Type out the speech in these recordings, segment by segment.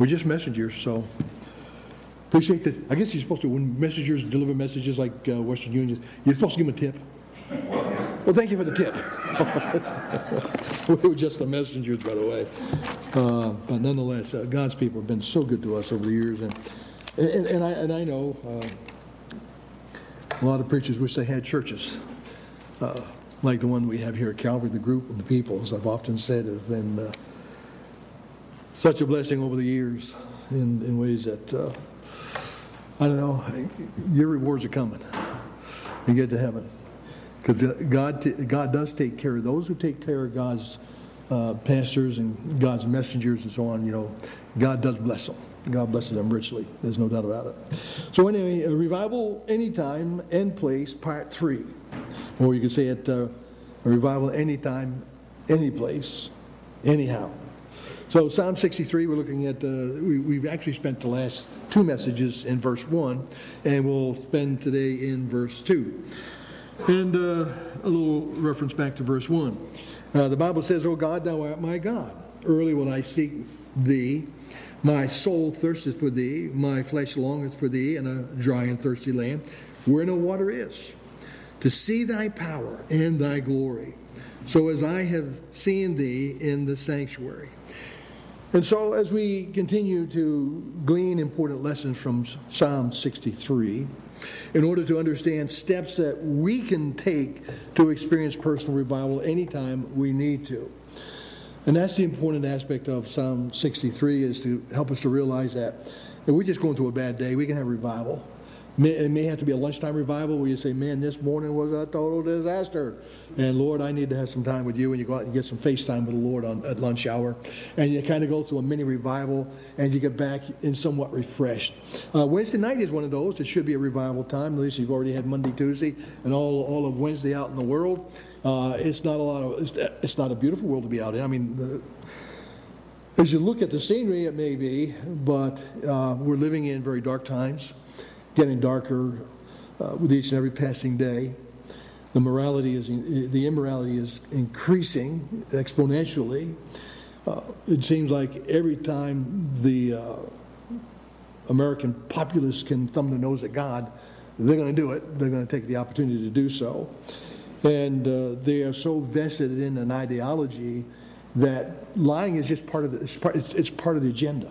we're just messengers, so appreciate that. I guess you're supposed to, when messengers deliver messages like uh, Western Union, you're supposed to give them a tip. Well, thank you for the tip. we were just the messengers, by the way. Uh, but nonetheless, uh, God's people have been so good to us over the years, and and, and I and I know uh, a lot of preachers wish they had churches uh, like the one we have here at Calvary. The group and the people, as I've often said, have been uh, such a blessing over the years in in ways that uh, I don't know. Your rewards are coming. You get to heaven. Because God, God does take care of those who take care of God's uh, pastors and God's messengers and so on. You know, God does bless them. God blesses them richly. There's no doubt about it. So anyway, revival anytime, end place, part three. Or you could say it, uh, a revival anytime, any place, anyhow. So Psalm 63, we're looking at, uh, we, have actually spent the last two messages in verse 1, and we'll spend today in verse 2. And uh, a little reference back to verse 1. Uh, the Bible says, O God, thou art my God. Early will I seek thee. My soul thirsteth for thee. My flesh longeth for thee in a dry and thirsty land where no water is, to see thy power and thy glory, so as I have seen thee in the sanctuary. And so, as we continue to glean important lessons from Psalm 63, in order to understand steps that we can take to experience personal revival anytime we need to. And that's the important aspect of Psalm 63 is to help us to realize that if we're just going through a bad day, we can have revival. It may have to be a lunchtime revival where you say, Man, this morning was a total disaster. And Lord, I need to have some time with you. And you go out and get some FaceTime with the Lord on, at lunch hour. And you kind of go through a mini revival and you get back in somewhat refreshed. Uh, Wednesday night is one of those. It should be a revival time. At least you've already had Monday, Tuesday, and all, all of Wednesday out in the world. Uh, it's not a lot of, it's, it's, not a beautiful world to be out in. I mean, the, as you look at the scenery, it may be, but uh, we're living in very dark times getting darker uh, with each and every passing day. The morality is the immorality is increasing exponentially. Uh, it seems like every time the uh, American populace can thumb their nose at God, they're going to do it. They're going to take the opportunity to do so, and uh, they are so vested in an ideology that lying is just part of the, it's part, it's part of the agenda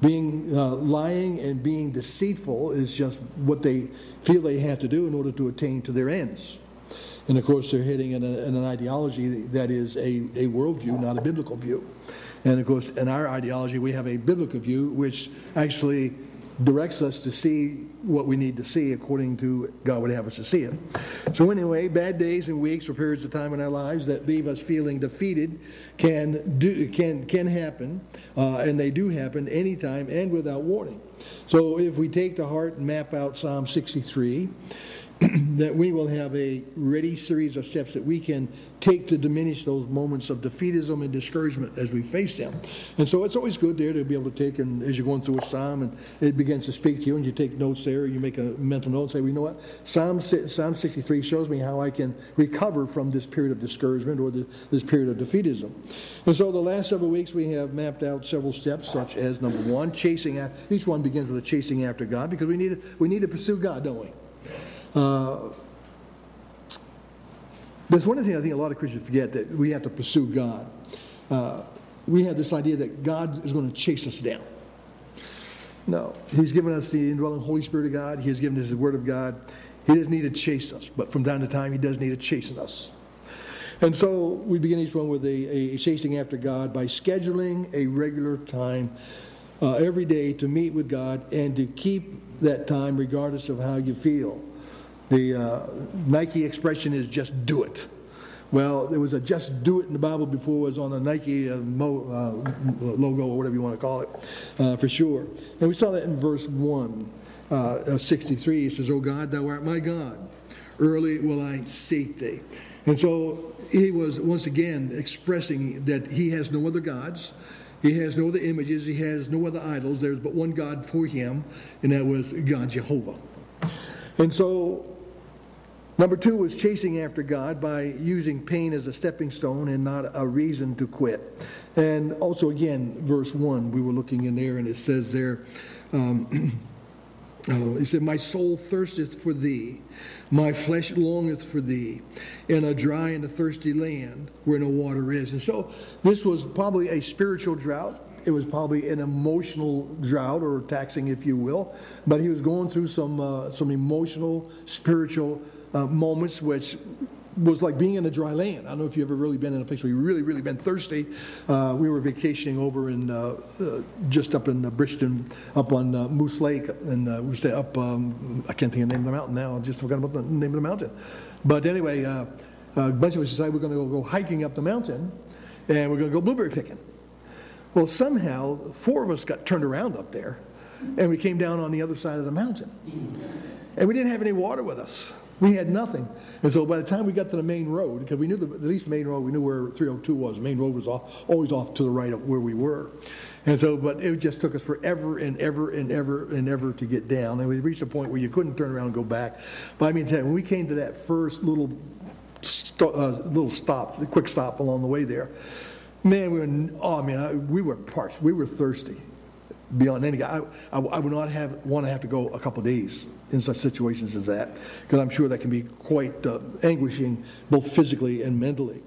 being uh, lying and being deceitful is just what they feel they have to do in order to attain to their ends. And of course, they're hitting in, a, in an ideology that is a, a worldview, not a biblical view. And of course, in our ideology, we have a biblical view, which actually directs us to see what we need to see according to God would have us to see it. So, anyway, bad days and weeks or periods of time in our lives that leave us feeling defeated can do can can happen, uh, and they do happen anytime and without warning. So, if we take to heart and map out Psalm 63, that we will have a ready series of steps that we can take to diminish those moments of defeatism and discouragement as we face them. And so it's always good there to be able to take, and as you're going through a psalm and it begins to speak to you, and you take notes there, you make a mental note and say, well, you know what? Psalm, psalm 63 shows me how I can recover from this period of discouragement or this period of defeatism. And so the last several weeks we have mapped out several steps, such as number one, chasing after, each one begins with a chasing after God because we need we need to pursue God, don't we? Uh, there's one thing I think a lot of Christians forget that we have to pursue God. Uh, we have this idea that God is going to chase us down. No, He's given us the indwelling Holy Spirit of God. He has given us the Word of God. He doesn't need to chase us, but from time to time, He does need to chase us. And so we begin each one with a, a chasing after God by scheduling a regular time uh, every day to meet with God and to keep that time regardless of how you feel. The uh, Nike expression is just do it. Well, there was a just do it in the Bible before it was on the Nike uh, mo, uh, logo or whatever you want to call it, uh, for sure. And we saw that in verse 1 uh, 63. It says, O God, thou art my God. Early will I seek thee. And so he was once again expressing that he has no other gods. He has no other images. He has no other idols. There's but one God for him, and that was God Jehovah. And so Number two was chasing after God by using pain as a stepping stone and not a reason to quit. And also, again, verse 1, we were looking in there, and it says there, um, he said, My soul thirsteth for thee, my flesh longeth for thee, in a dry and a thirsty land where no water is. And so, this was probably a spiritual drought. It was probably an emotional drought or taxing, if you will. But he was going through some, uh, some emotional, spiritual uh, moments which was like being in a dry land. I don't know if you've ever really been in a place where you've really, really been thirsty. Uh, we were vacationing over in uh, uh, just up in uh, Bridgton, up on uh, Moose Lake, and we stay up. Um, I can't think of the name of the mountain now. I just forgot about the name of the mountain. But anyway, a bunch of us decided we're going to go hiking up the mountain, and we're going to go blueberry picking. Well, somehow four of us got turned around up there, and we came down on the other side of the mountain, and we didn't have any water with us. We had nothing. And so by the time we got to the main road, because we knew the, at least the main road, we knew where 302 was. The main road was off, always off to the right of where we were. And so, but it just took us forever and ever and ever and ever to get down. And we reached a point where you couldn't turn around and go back. But I mean, when we came to that first little, st- uh, little stop, the quick stop along the way there, man, we were, oh man, we were parched. We were thirsty beyond any I, I, I, would not have want to have to go a couple days in such situations as that because I'm sure that can be quite uh, anguishing both physically and mentally.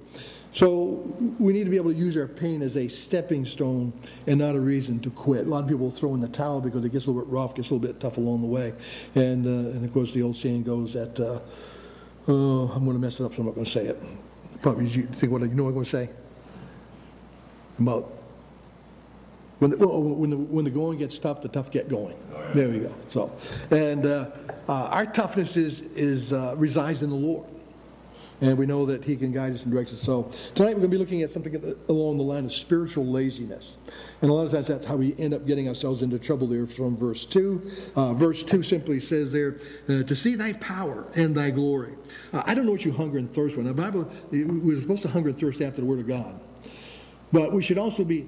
So we need to be able to use our pain as a stepping stone and not a reason to quit. A lot of people throw in the towel because it gets a little bit rough, gets a little bit tough along the way. And, uh, and of course, the old saying goes that, uh, oh, I'm going to mess it up, so I'm not going to say it. Probably you think what you know what I'm going to say? About when the, well, when, the, when the going gets tough, the tough get going. There we go. So, and uh, uh, our toughness is, is uh, resides in the Lord. And we know that He can guide us and direct us. So tonight we're going to be looking at something along the line of spiritual laziness. And a lot of times that's how we end up getting ourselves into trouble there from verse 2. Uh, verse 2 simply says there, uh, to see thy power and thy glory. Uh, I don't know what you hunger and thirst for. Now, the Bible, we're supposed to hunger and thirst after the Word of God. But we should also be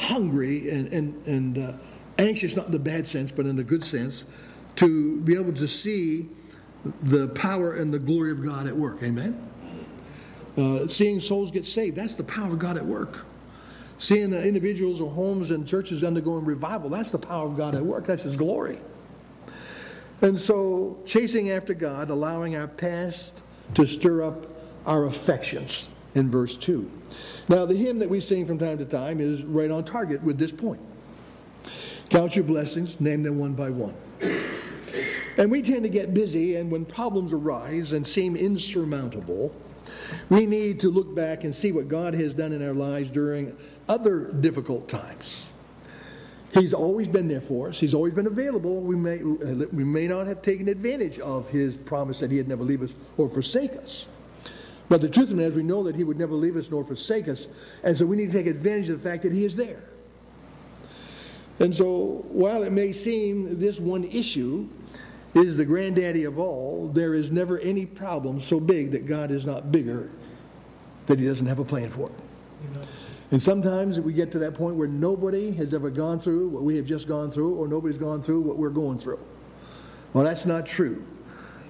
hungry and, and, and uh, anxious, not in the bad sense, but in the good sense, to be able to see the power and the glory of God at work. Amen? Uh, seeing souls get saved, that's the power of God at work. Seeing uh, individuals or homes and churches undergoing revival, that's the power of God at work. That's His glory. And so, chasing after God, allowing our past to stir up our affections in verse 2. Now, the hymn that we sing from time to time is right on target with this point. Count your blessings, name them one by one. And we tend to get busy, and when problems arise and seem insurmountable, we need to look back and see what God has done in our lives during other difficult times. He's always been there for us. He's always been available. We may, we may not have taken advantage of his promise that he had never leave us or forsake us. But the truth of it is, we know that He would never leave us nor forsake us. And so we need to take advantage of the fact that He is there. And so, while it may seem this one issue is the granddaddy of all, there is never any problem so big that God is not bigger, that He doesn't have a plan for it. And sometimes we get to that point where nobody has ever gone through what we have just gone through, or nobody's gone through what we're going through. Well, that's not true.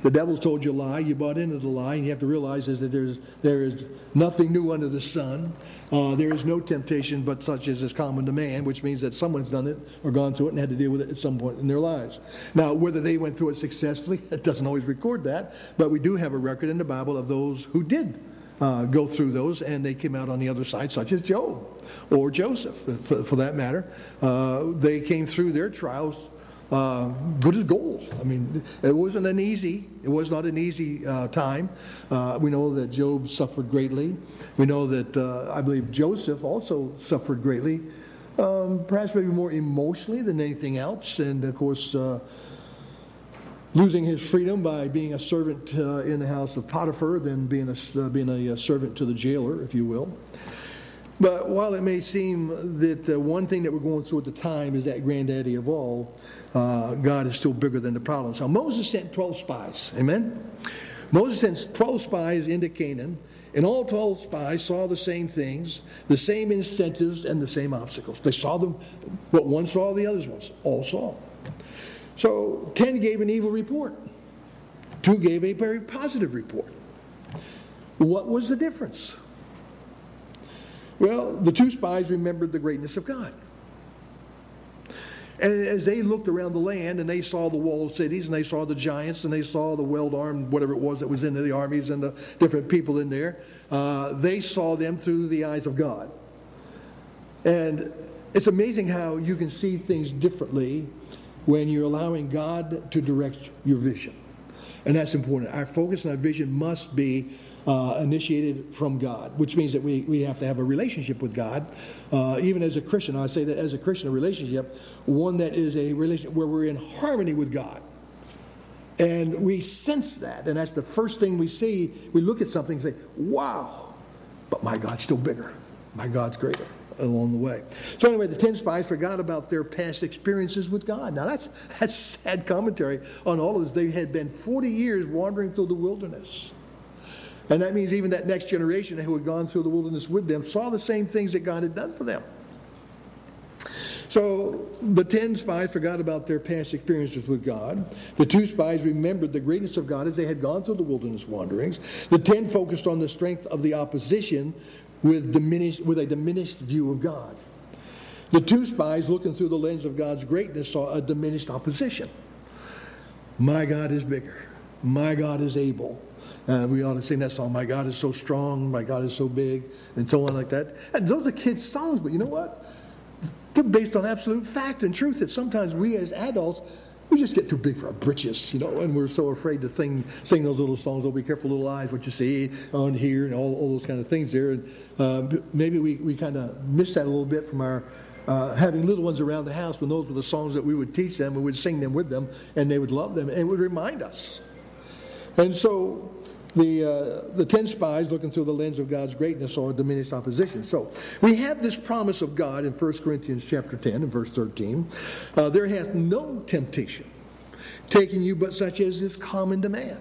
The devil's told you a lie, you bought into the lie, and you have to realize is that there's, there is nothing new under the sun. Uh, there is no temptation but such as is common to man, which means that someone's done it or gone through it and had to deal with it at some point in their lives. Now, whether they went through it successfully, it doesn't always record that, but we do have a record in the Bible of those who did uh, go through those and they came out on the other side, such as Job or Joseph, for, for that matter. Uh, they came through their trials uh, good as gold. I mean, it wasn't an easy, it was not an easy uh, time. Uh, we know that Job suffered greatly. We know that uh, I believe Joseph also suffered greatly, um, perhaps maybe more emotionally than anything else. And of course, uh, losing his freedom by being a servant uh, in the house of Potiphar than being a, being a servant to the jailer, if you will. But while it may seem that the one thing that we're going through at the time is that granddaddy of all, uh, God is still bigger than the problem. So Moses sent 12 spies. Amen? Moses sent 12 spies into Canaan, and all 12 spies saw the same things, the same incentives, and the same obstacles. They saw them, what one saw, the others ones all saw. So 10 gave an evil report. Two gave a very positive report. What was the difference? Well, the two spies remembered the greatness of God. And as they looked around the land and they saw the walled cities and they saw the giants and they saw the well armed, whatever it was that was in the armies and the different people in there, uh, they saw them through the eyes of God. And it's amazing how you can see things differently when you're allowing God to direct your vision. And that's important. Our focus and our vision must be uh, initiated from God, which means that we, we have to have a relationship with God. Uh, even as a Christian, I say that as a Christian, a relationship, one that is a relationship where we're in harmony with God. And we sense that, and that's the first thing we see. We look at something and say, wow, but my God's still bigger. My God's greater along the way. So anyway, the ten spies forgot about their past experiences with God. Now that's that's sad commentary on all of this. They had been 40 years wandering through the wilderness. And that means even that next generation who had gone through the wilderness with them saw the same things that God had done for them. So the ten spies forgot about their past experiences with God. The two spies remembered the greatness of God as they had gone through the wilderness wanderings. The ten focused on the strength of the opposition with, diminished, with a diminished view of God. The two spies, looking through the lens of God's greatness, saw a diminished opposition. My God is bigger. My God is able. Uh, we ought to sing that song, My God is so strong, my God is so big, and so on like that. And those are kids' songs, but you know what? They're based on absolute fact and truth that sometimes we as adults, we just get too big for our britches, you know, and we're so afraid to sing, sing those little songs. Oh, be careful, little eyes, what you see on here, and all, all those kind of things there. And uh, maybe we, we kind of miss that a little bit from our uh, having little ones around the house when those were the songs that we would teach them, we would sing them with them, and they would love them, and it would remind us. And so the, uh, the 10 spies looking through the lens of God's greatness saw a diminished opposition. So we have this promise of God in 1 Corinthians chapter 10 and verse 13. Uh, there hath no temptation taken you but such as is common to man.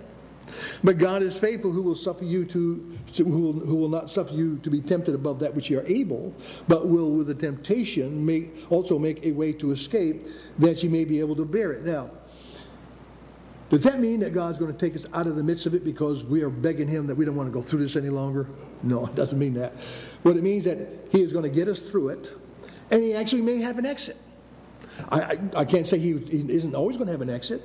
But God is faithful, who will suffer you to, to who, will, who will not suffer you to be tempted above that which you are able, but will with the temptation make also make a way to escape, that you may be able to bear it. Now, does that mean that God's going to take us out of the midst of it because we are begging Him that we don't want to go through this any longer? No, it doesn't mean that. What it means that He is going to get us through it, and He actually may have an exit. I, I, I can't say he, he, isn't always going to have an exit,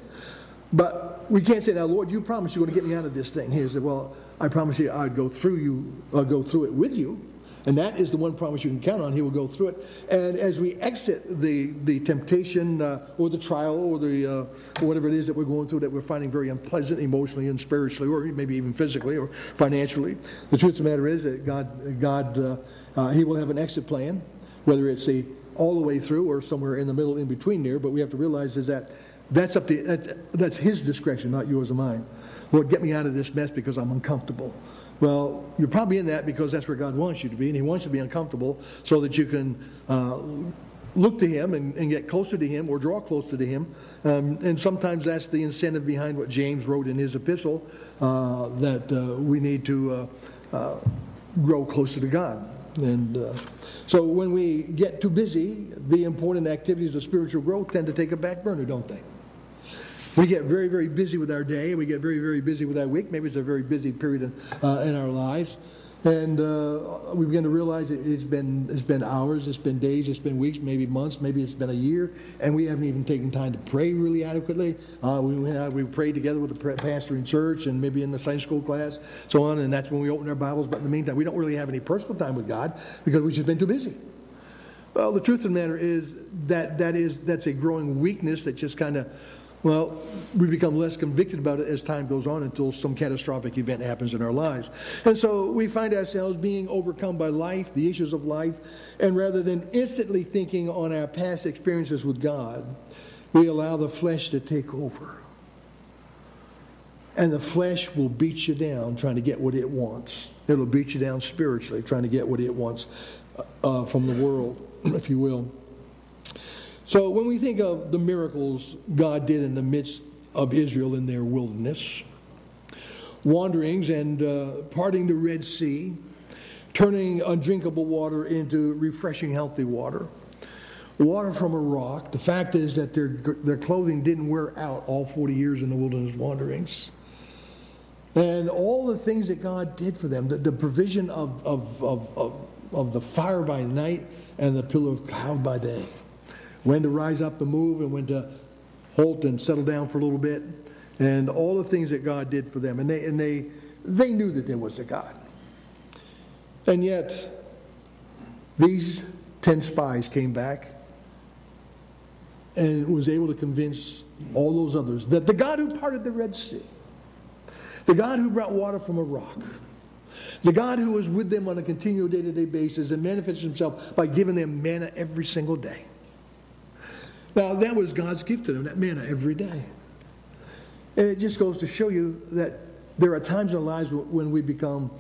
but we can't say, "Now, Lord, you promised you're going to get me out of this thing." He said, "Well, I promise you, I'd go through you, I'll go through it with you." And that is the one promise you can count on. He will go through it. And as we exit the, the temptation uh, or the trial or the uh, or whatever it is that we're going through that we're finding very unpleasant emotionally and spiritually or maybe even physically or financially, the truth of the matter is that God, God uh, uh He will have an exit plan, whether it's a all the way through or somewhere in the middle in between there. But we have to realize is that that's up to that's His discretion, not yours or mine. Lord, get me out of this mess because I'm uncomfortable. Well, you're probably in that because that's where God wants you to be, and He wants you to be uncomfortable so that you can uh, look to Him and, and, get closer to Him or draw closer to Him. Um, and sometimes that's the incentive behind what James wrote in his epistle uh, that uh, we need to uh, uh, grow closer to God. And uh, so when we get too busy, the important activities of spiritual growth tend to take a back burner, don't they? We get very, very busy with our day. and We get very, very busy with our week. Maybe it's a very busy period in, uh, in our lives. And uh, we begin to realize it, has been, it's been hours, it's been days, it's been weeks, maybe months, maybe it's been a year, and we haven't even taken time to pray really adequately. Uh, we, we prayed together with the pastor in church and maybe in the Sunday school class, so on, and that's when we open our Bibles. But in the meantime, we don't really have any personal time with God because we've just been too busy. Well, the truth of the matter is that that is that's a growing weakness that just kind of well, we become less convicted about it as time goes on until some catastrophic event happens in our lives. And so we find ourselves being overcome by life, the issues of life, and rather than instantly thinking on our past experiences with God, we allow the flesh to take over. And the flesh will beat you down trying to get what it wants. It'll beat you down spiritually trying to get what it wants uh, from the world, if you will. So when we think of the miracles God did in the midst of Israel in their wilderness, wanderings and uh, parting the Red Sea, turning undrinkable water into refreshing, healthy water, water from a rock. The fact is that their, their clothing didn't wear out all 40 years in the wilderness wanderings. And all the things that God did for them, the, the provision of, of, of, of, of the fire by night and the pillar of cloud by day. When to rise up and move and when to halt and settle down for a little bit. And all the things that God did for them. And they, and they, they knew that there was a God. And yet, these 10 spies came back and was able to convince all those others that the God who parted the Red Sea, the God who brought water from a rock, the God who was with them on a continual day to day basis and manifested himself by giving them manna every single day. Now, that was God's gift to them, that manna every day. And it just goes to show you that there are times in our lives when we become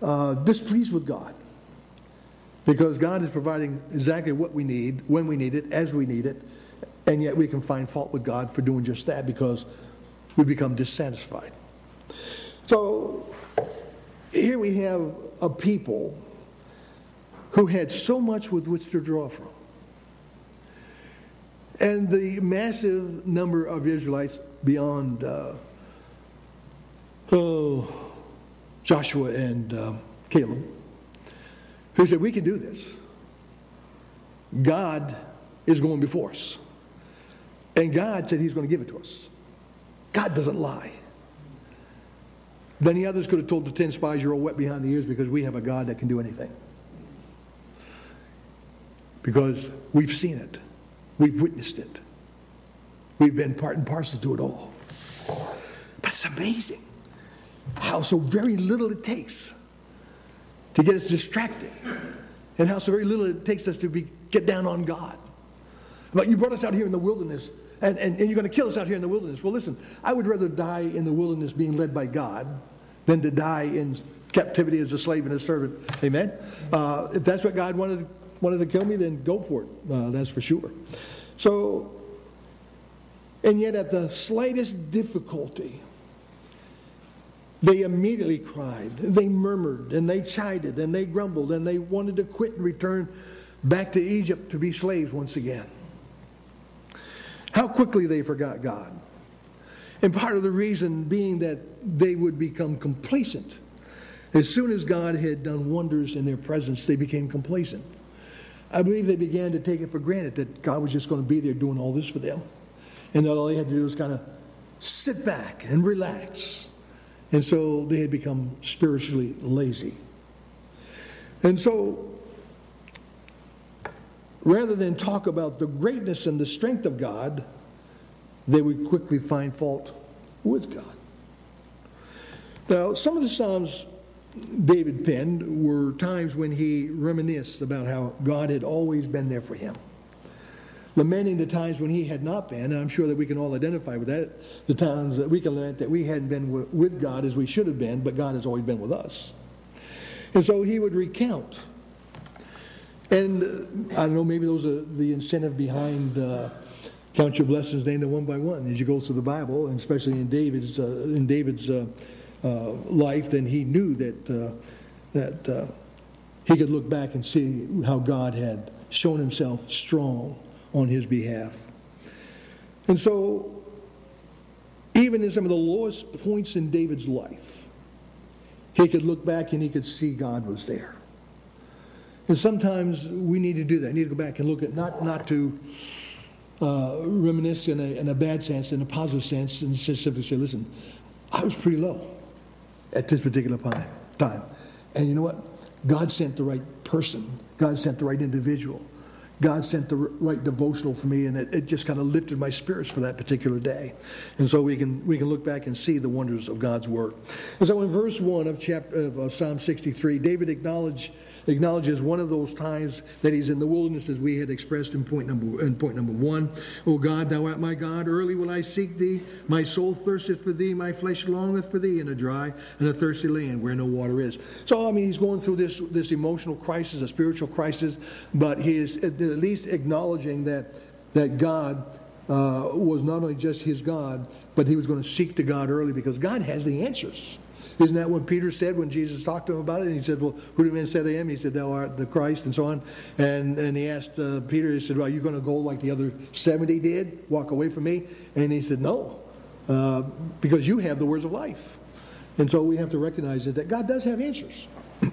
uh, displeased with God because God is providing exactly what we need, when we need it, as we need it, and yet we can find fault with God for doing just that because we become dissatisfied. So here we have a people who had so much with which to draw from. And the massive number of Israelites beyond uh, oh, Joshua and uh, Caleb who said, We can do this. God is going before us. And God said He's going to give it to us. God doesn't lie. The others could have told the 10 spies, You're all wet behind the ears because we have a God that can do anything. Because we've seen it, we've witnessed it, we've been part and parcel to it all. But it's amazing how so very little it takes to get us distracted, and how so very little it takes us to be, get down on God. But you brought us out here in the wilderness, and, and, and you're going to kill us out here in the wilderness. Well, listen, I would rather die in the wilderness being led by God than to die in captivity as a slave and a servant. Amen? Uh, if that's what God wanted, wanted to kill me, then go for it. Uh, that's for sure. So, and yet at the slightest difficulty, they immediately cried, they murmured, and they chided, and they grumbled, and they wanted to quit and return back to Egypt to be slaves once again. How quickly they forgot God. And part of the reason being that they would become complacent. As soon as God had done wonders in their presence, they became complacent. I believe they began to take it for granted that God was just going to be there doing all this for them. And that all they had to do was kind of sit back and relax and so they had become spiritually lazy. And so, rather than talk about the greatness and the strength of God, they would quickly find fault with God. Now, some of the Psalms David penned were times when he reminisced about how God had always been there for him lamenting the times when he had not been. I'm sure that we can all identify with that. The times that we can lament that we hadn't been with God as we should have been, but God has always been with us. And so he would recount. And uh, I don't know, maybe those are the incentive behind uh, count your blessings, name them one by one as you go through the Bible, and especially in David's uh, in David's uh, life. Then he knew that uh, that he could look back and see how God had shown Himself strong on his behalf. And so, even in some of the lowest points in David's life, he could look back and he could see God was there. And sometimes we need to do that. We need to go back and look at not, not to uh, reminisce in a, in a bad sense, in a positive sense, and simply say, listen, I was pretty low at this particular time. And you know what? God sent the right person, God sent the right individual God sent the right devotional for me, and it, it just kind of lifted my spirits for that particular day. And so we can we can look back and see the wonders of God's work. And so in verse one of chapter of uh, Psalm 63, David acknowledged acknowledges one of those times that he's in the wilderness, as we had expressed in point number in point number one. O God, thou art my God. Early will I seek thee. My soul thirsteth for thee. My flesh longeth for thee in a dry and a thirsty land where no water is. So I mean, he's going through this this emotional crisis, a spiritual crisis, but he is at least acknowledging that that God uh, was not only just his God, but he was going to seek to God early because God has the answers. Isn't that what Peter said when Jesus talked to him about it? And he said, Well, who do men say I am? He said, Thou art the Christ, and so on. And, and he asked uh, Peter, he said, Well, are you going to go like the other 70 did, walk away from me? And he said, No, uh, because you have the words of life. And so we have to recognize that God does have answers.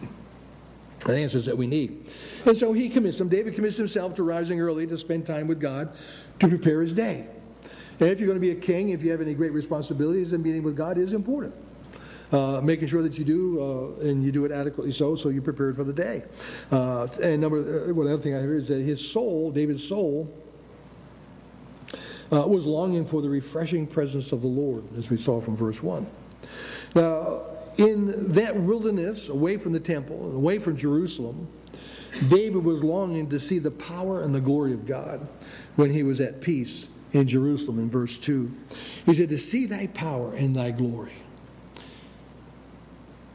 the answers that we need. And so he commits them. David commits himself to rising early to spend time with God to prepare his day. And if you're going to be a king, if you have any great responsibilities, then meeting with God is important. Uh, making sure that you do, uh, and you do it adequately so, so you're prepared for the day. Uh, and number, uh, the other thing I heard is that his soul, David's soul, uh, was longing for the refreshing presence of the Lord, as we saw from verse 1. Now, in that wilderness, away from the temple, away from Jerusalem, David was longing to see the power and the glory of God when he was at peace in Jerusalem in verse 2. He said, To see thy power and thy glory.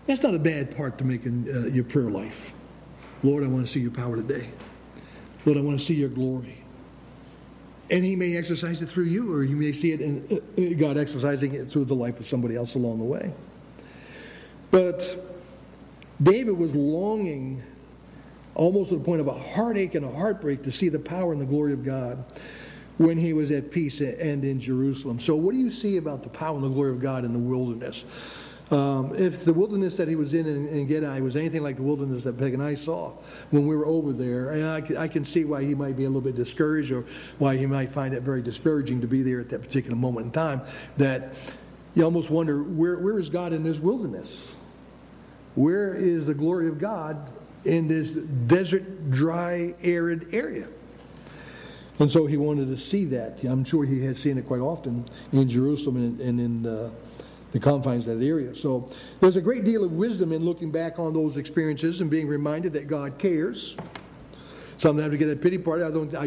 That's not a bad part to make in uh, your prayer life. Lord, I want to see your power today. Lord, I want to see your glory. And he may exercise it through you, or you may see it in uh, God exercising it through the life of somebody else along the way. But David was longing almost to the point of a heartache and a heartbreak to see the power and the glory of God when he was at peace and in Jerusalem. So, what do you see about the power and the glory of God in the wilderness? Um, if the wilderness that he was in in, En Gedi was anything like the wilderness that Peg and I saw when we were over there, and I I can see why he might be a little bit discouraged or why he might find it very discouraging to be there at that particular moment in time, that you almost wonder where, where is God in this wilderness? Where is the glory of God in this desert, dry, arid area? And so he wanted to see that. I'm sure he had seen it quite often in Jerusalem and, and in uh, the confines of that area. So there's a great deal of wisdom in looking back on those experiences and being reminded that God cares. Sometimes we get a pity party. I don't, I,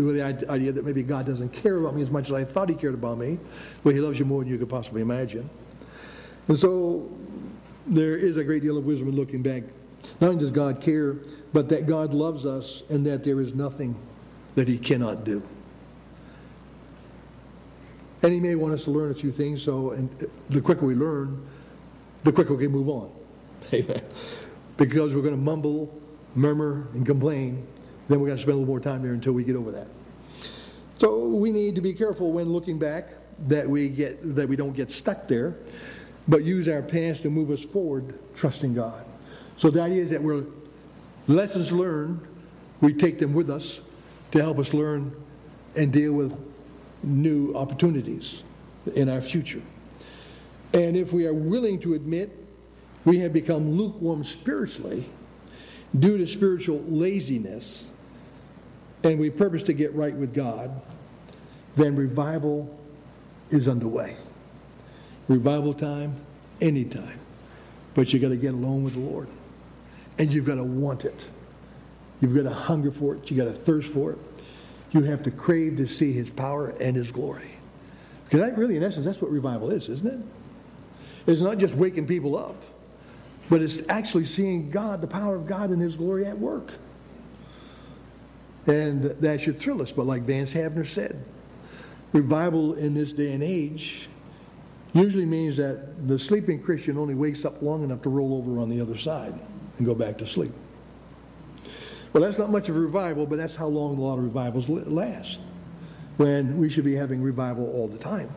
with the idea that maybe God doesn't care about me as much as I thought He cared about me. Well, He loves you more than you could possibly imagine. And so there is a great deal of wisdom in looking back. Not only does God care, but that God loves us and that there is nothing that He cannot do. And He may want us to learn a few things, so and the quicker we learn, the quicker we can move on. Amen. Because we're going to mumble, murmur, and complain, then we're going to spend a little more time there until we get over that. So we need to be careful when looking back that we get that we don't get stuck there but use our past to move us forward, trusting God. So the idea is that we're lessons learned, we take them with us to help us learn and deal with new opportunities in our future. And if we are willing to admit we have become lukewarm spiritually due to spiritual laziness, and we purpose to get right with God, then revival is underway. Revival time, anytime. But you got to get along with the Lord. And you've got to want it. You've got to hunger for it. You've got to thirst for it. You have to crave to see his power and his glory. Because that really, in essence, that's what revival is, isn't it? It's not just waking people up, but it's actually seeing God, the power of God and his glory at work. And that should thrill us. But like Vance Havner said, revival in this day and age usually means that the sleeping Christian only wakes up long enough to roll over on the other side and go back to sleep. Well, that's not much of a revival, but that's how long a lot of revivals last. When we should be having revival all the time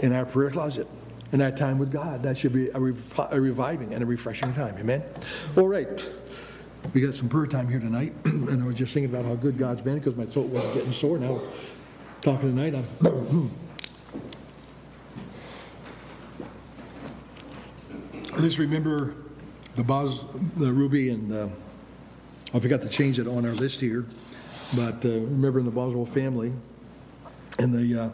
in our prayer closet, in our time with God. That should be a, a reviving and a refreshing time. Amen? All right. We got some prayer time here tonight, and I was just thinking about how good God's been because my throat was getting sore. Now, talking tonight, I'm. Remember the Boz, the Ruby, and uh, I forgot to change it on our list here, but uh, remembering the Boswell family and the uh,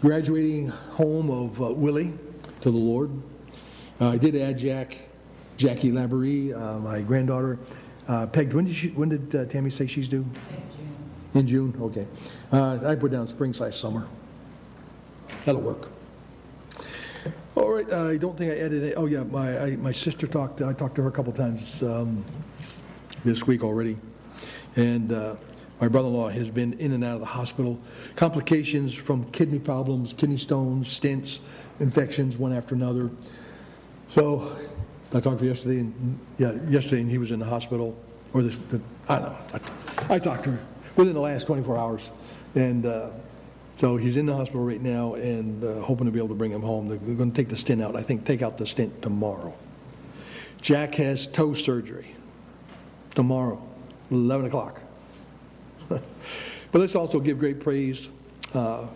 graduating home of uh, Willie to the Lord. Uh, I did add Jack, Jackie Laborie, uh, my granddaughter. Uh, Peg, when did, she, when did Tammy say she's due? In June. In June, okay. I put down spring slash summer. That'll work. All right, I don't think I added it. Oh, yeah, my, I, my sister talked, I talked to her a couple times um, this week already. And uh, my brother-in-law has been in and out of the hospital. Complications from kidney problems, kidney stones, stents, infections, one after another. So I talked to her yesterday, and yeah, yesterday, and he was in the hospital, or this, the, I don't know. I, I, talked to her within the last 24 hours, and uh, So he's in the hospital right now and uh, hoping to be able to bring him home. They're going to take the stent out, I think, take out the stent tomorrow. Jack has toe surgery tomorrow, 11 o'clock. but let's also give great praise uh,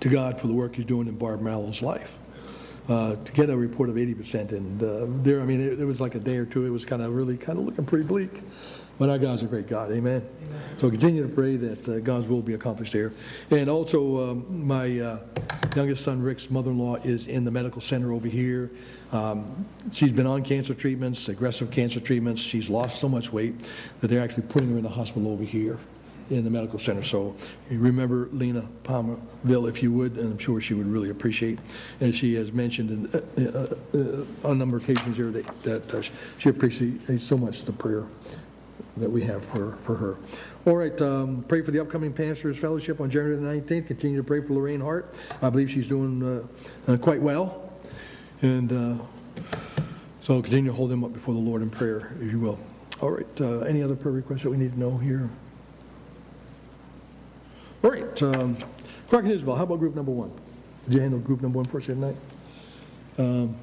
to God for the work he's doing in Barb Mallow's life. Uh, to get a report of 80%, and uh, there, I mean, it, it was like a day or two, it was kind of really kind of looking pretty bleak. But our God's a great God, amen? So continue to pray that uh, God's will be accomplished here. And also, um, my uh, youngest son, Rick's mother-in-law, is in the medical center over here. Um, she's been on cancer treatments, aggressive cancer treatments. She's lost so much weight that they're actually putting her in the hospital over here in the medical center. So remember Lena Palmerville, if you would, and I'm sure she would really appreciate, as she has mentioned in, uh, uh, uh, on a number of occasions here, that, that uh, she appreciates so much the prayer that we have for, for her. All right, um, pray for the upcoming Pastors Fellowship on January the 19th. Continue to pray for Lorraine Hart. I believe she's doing uh, uh, quite well. And uh, so continue to hold them up before the Lord in prayer, if you will. All right, uh, any other prayer requests that we need to know here? All right, um, Clark and Isabel, how about group number one? Did you handle group number one for us tonight? Um,